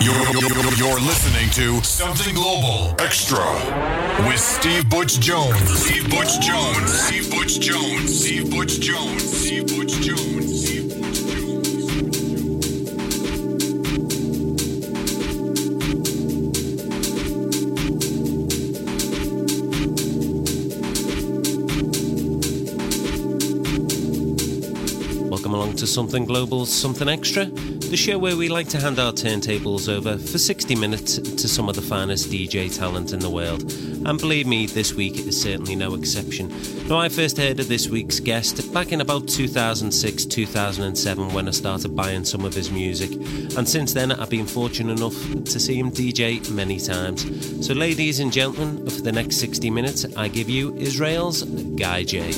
You're, you're, you're listening to Something Global Extra with Steve Butch Jones. Steve Butch Jones. Steve Butch Jones. Steve Butch Jones. Steve Butch Jones. Steve Butch Jones. Welcome along to Something Global, Something Extra, the show where we like to hand our turntables over for 60 minutes to some of the finest DJ talent in the world. And believe me, this week is certainly no exception. Now, I first heard of this week's guest back in about 2006 2007 when I started buying some of his music. And since then, I've been fortunate enough to see him DJ many times. So, ladies and gentlemen, for the next 60 minutes, I give you Israel's Guy J.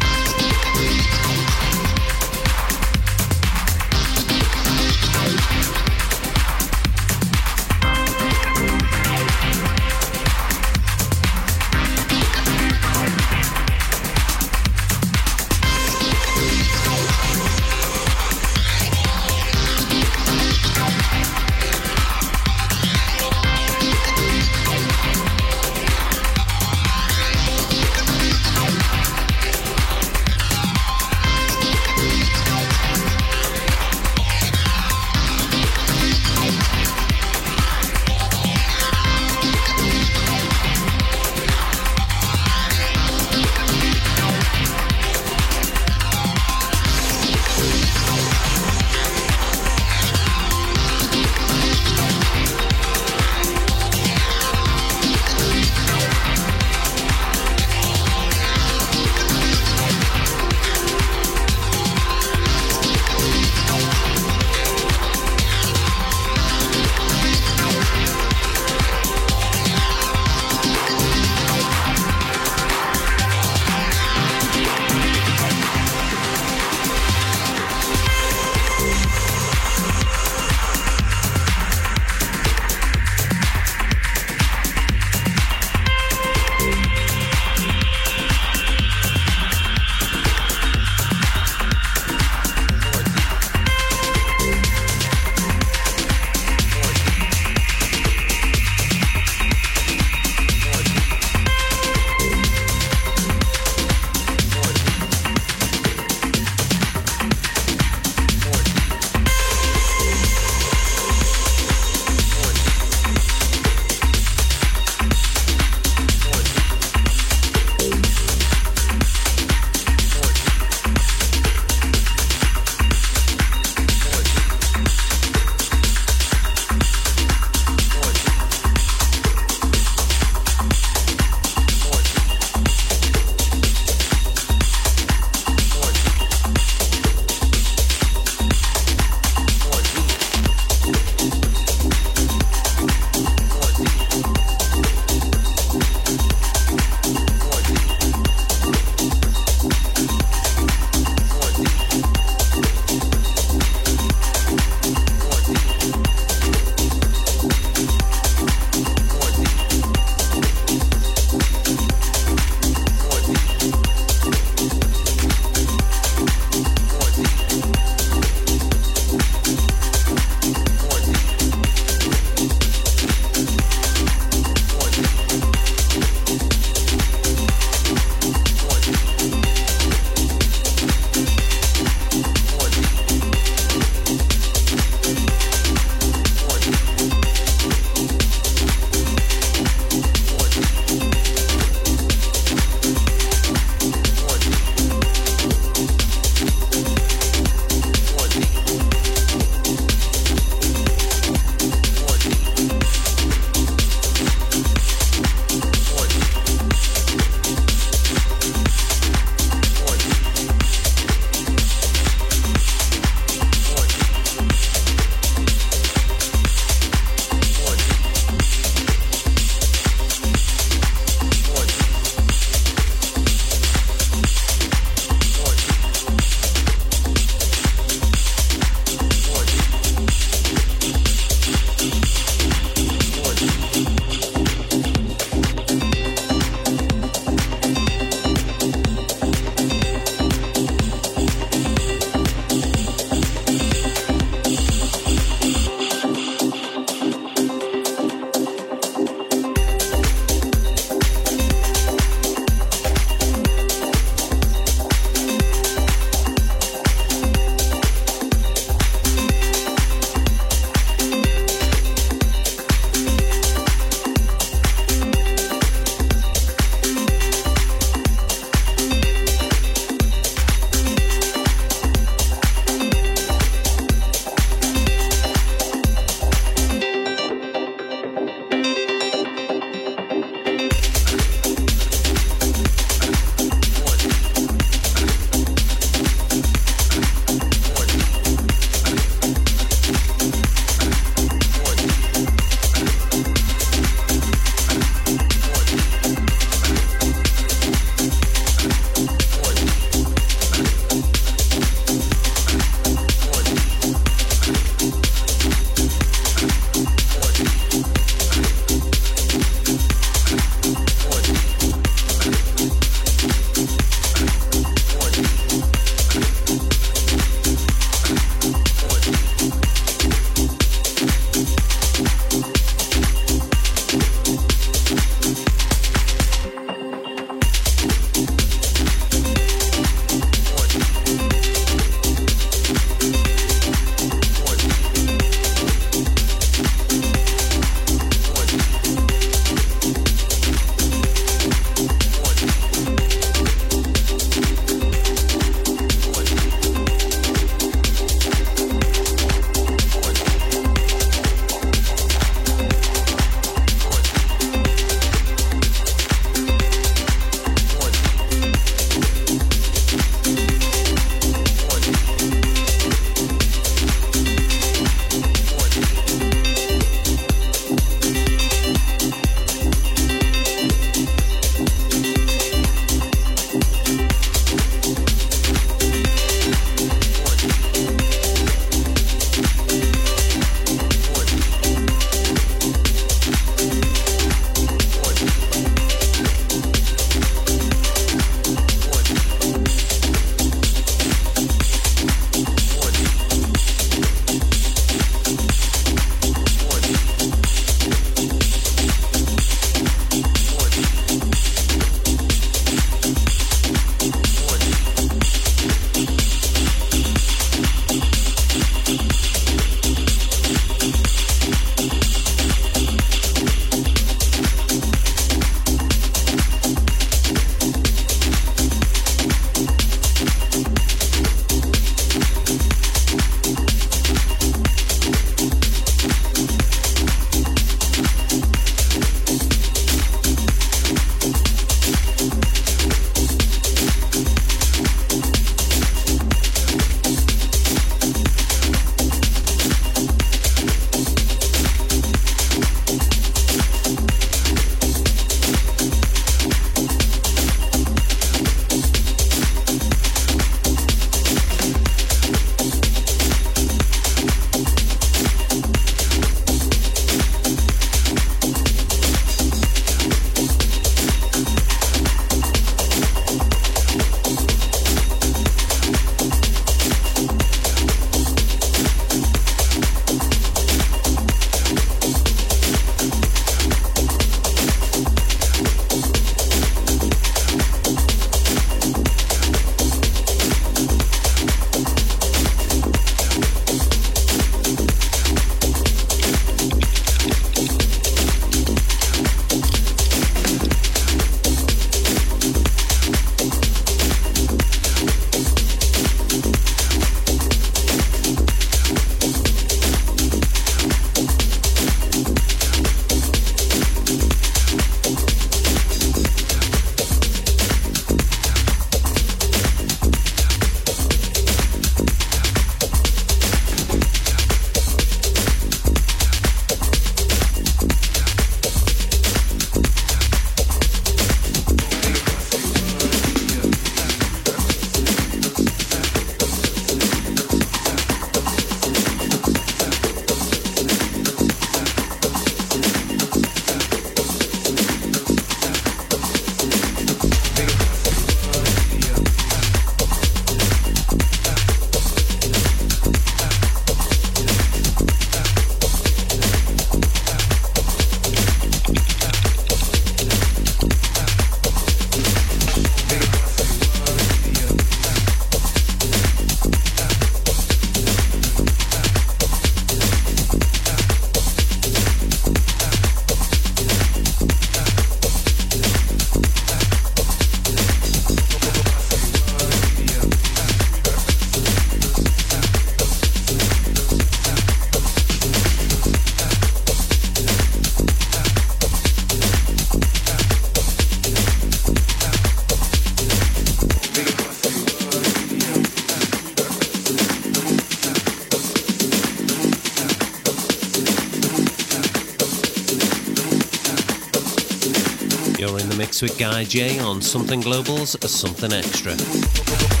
with Guy J on Something Global's Something Extra.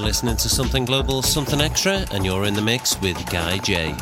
Listening to Something Global, Something Extra, and you're in the mix with Guy J.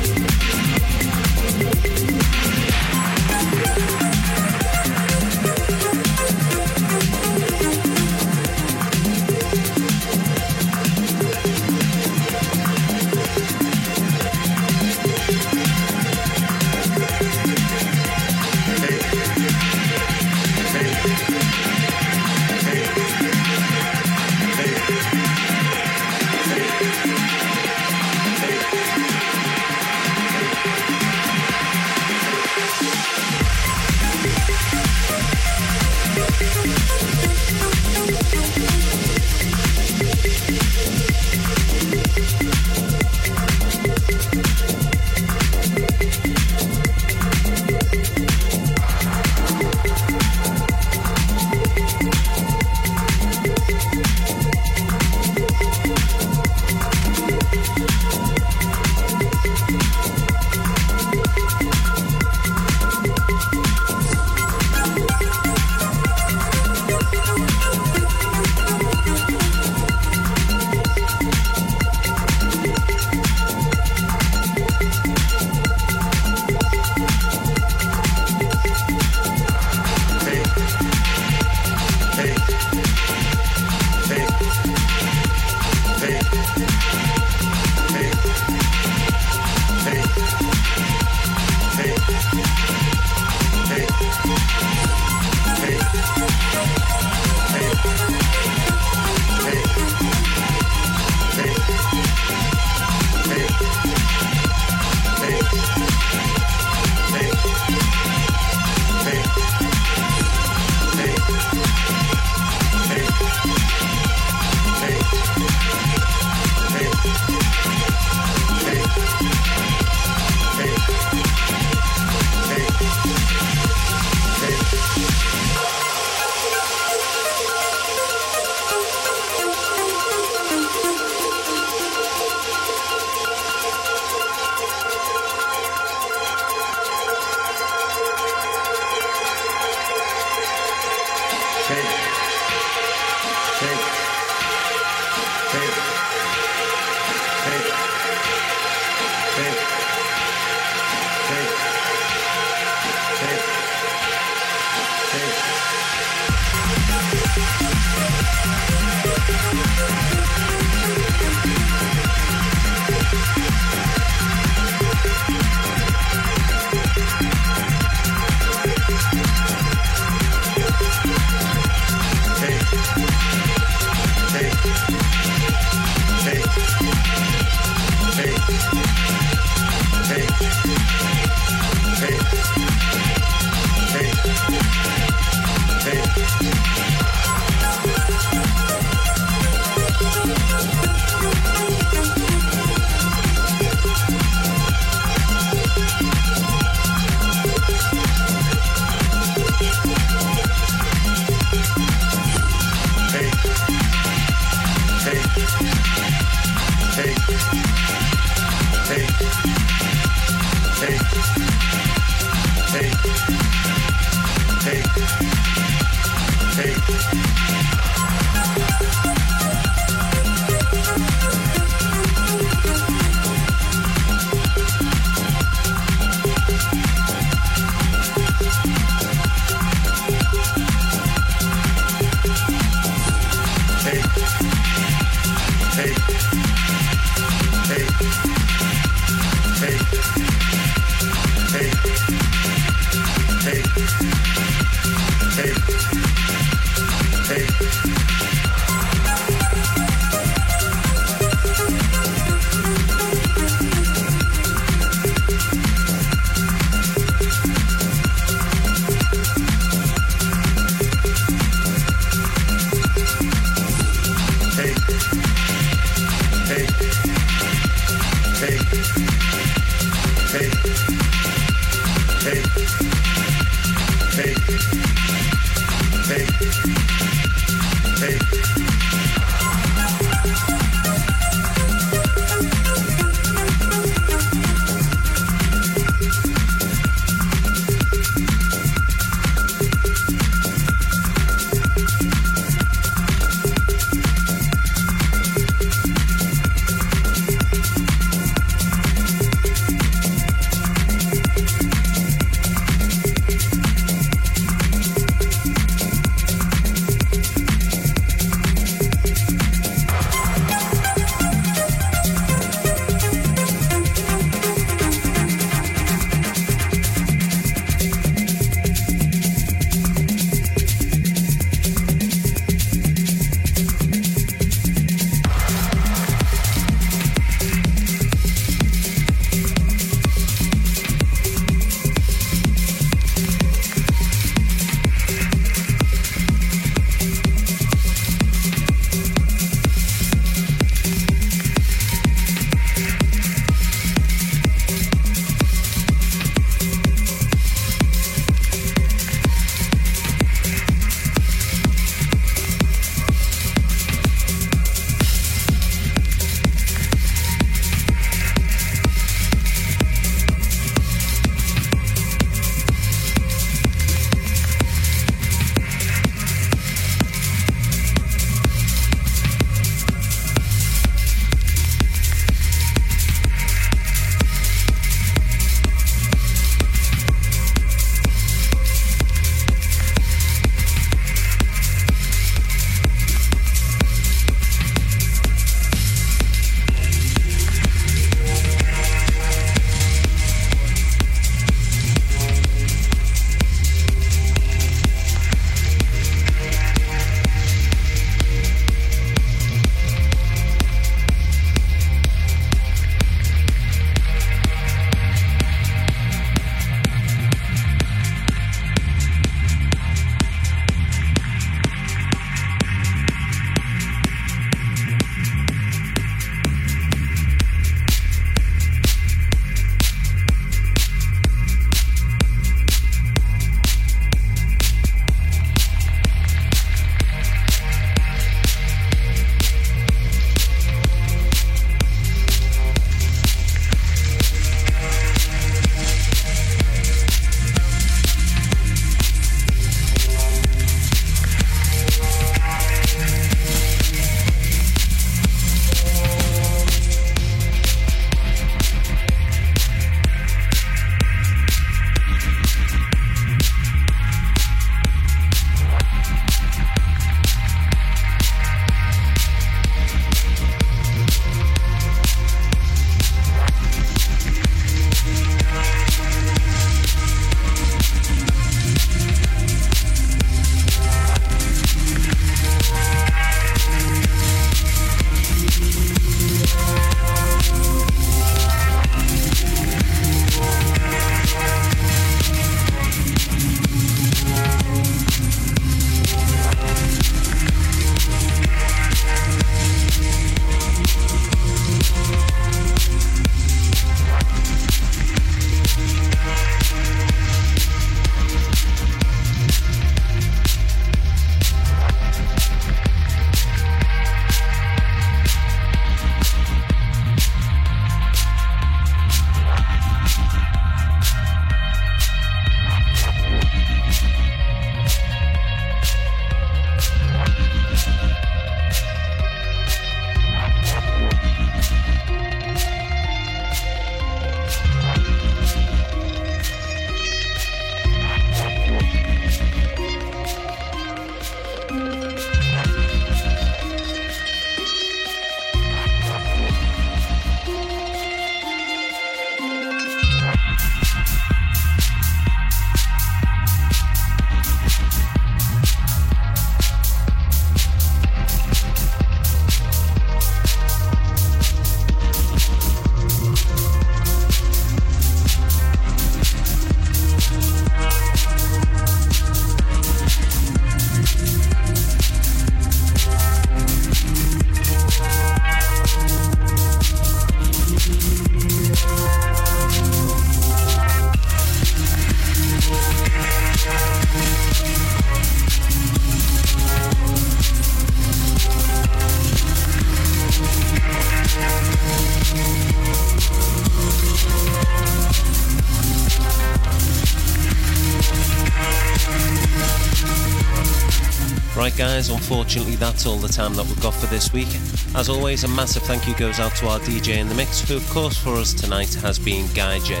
unfortunately, that's all the time that we've got for this week. As always, a massive thank you goes out to our DJ in the mix, who, of course, for us tonight has been Guy J.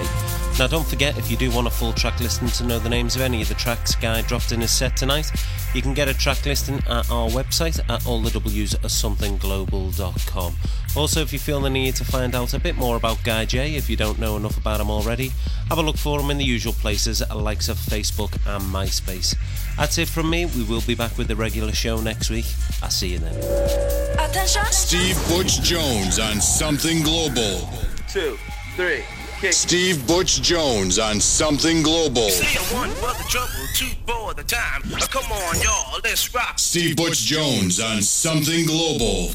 Now, don't forget, if you do want a full track listing to know the names of any of the tracks Guy dropped in his set tonight, you can get a track listing at our website at allthews.somethingglobal.com. Also, if you feel the need to find out a bit more about Guy J, if you don't know enough about him already, have a look for him in the usual places, likes of Facebook and MySpace. That's it from me. We will be back with the regular show next week. I'll see you then. Attention! Steve Butch Jones on Something Global. Two, three. Steve Butch Jones on Something Global. one for the trouble, two for the time. come on, y'all, let's rock. Steve Butch Jones on Something Global.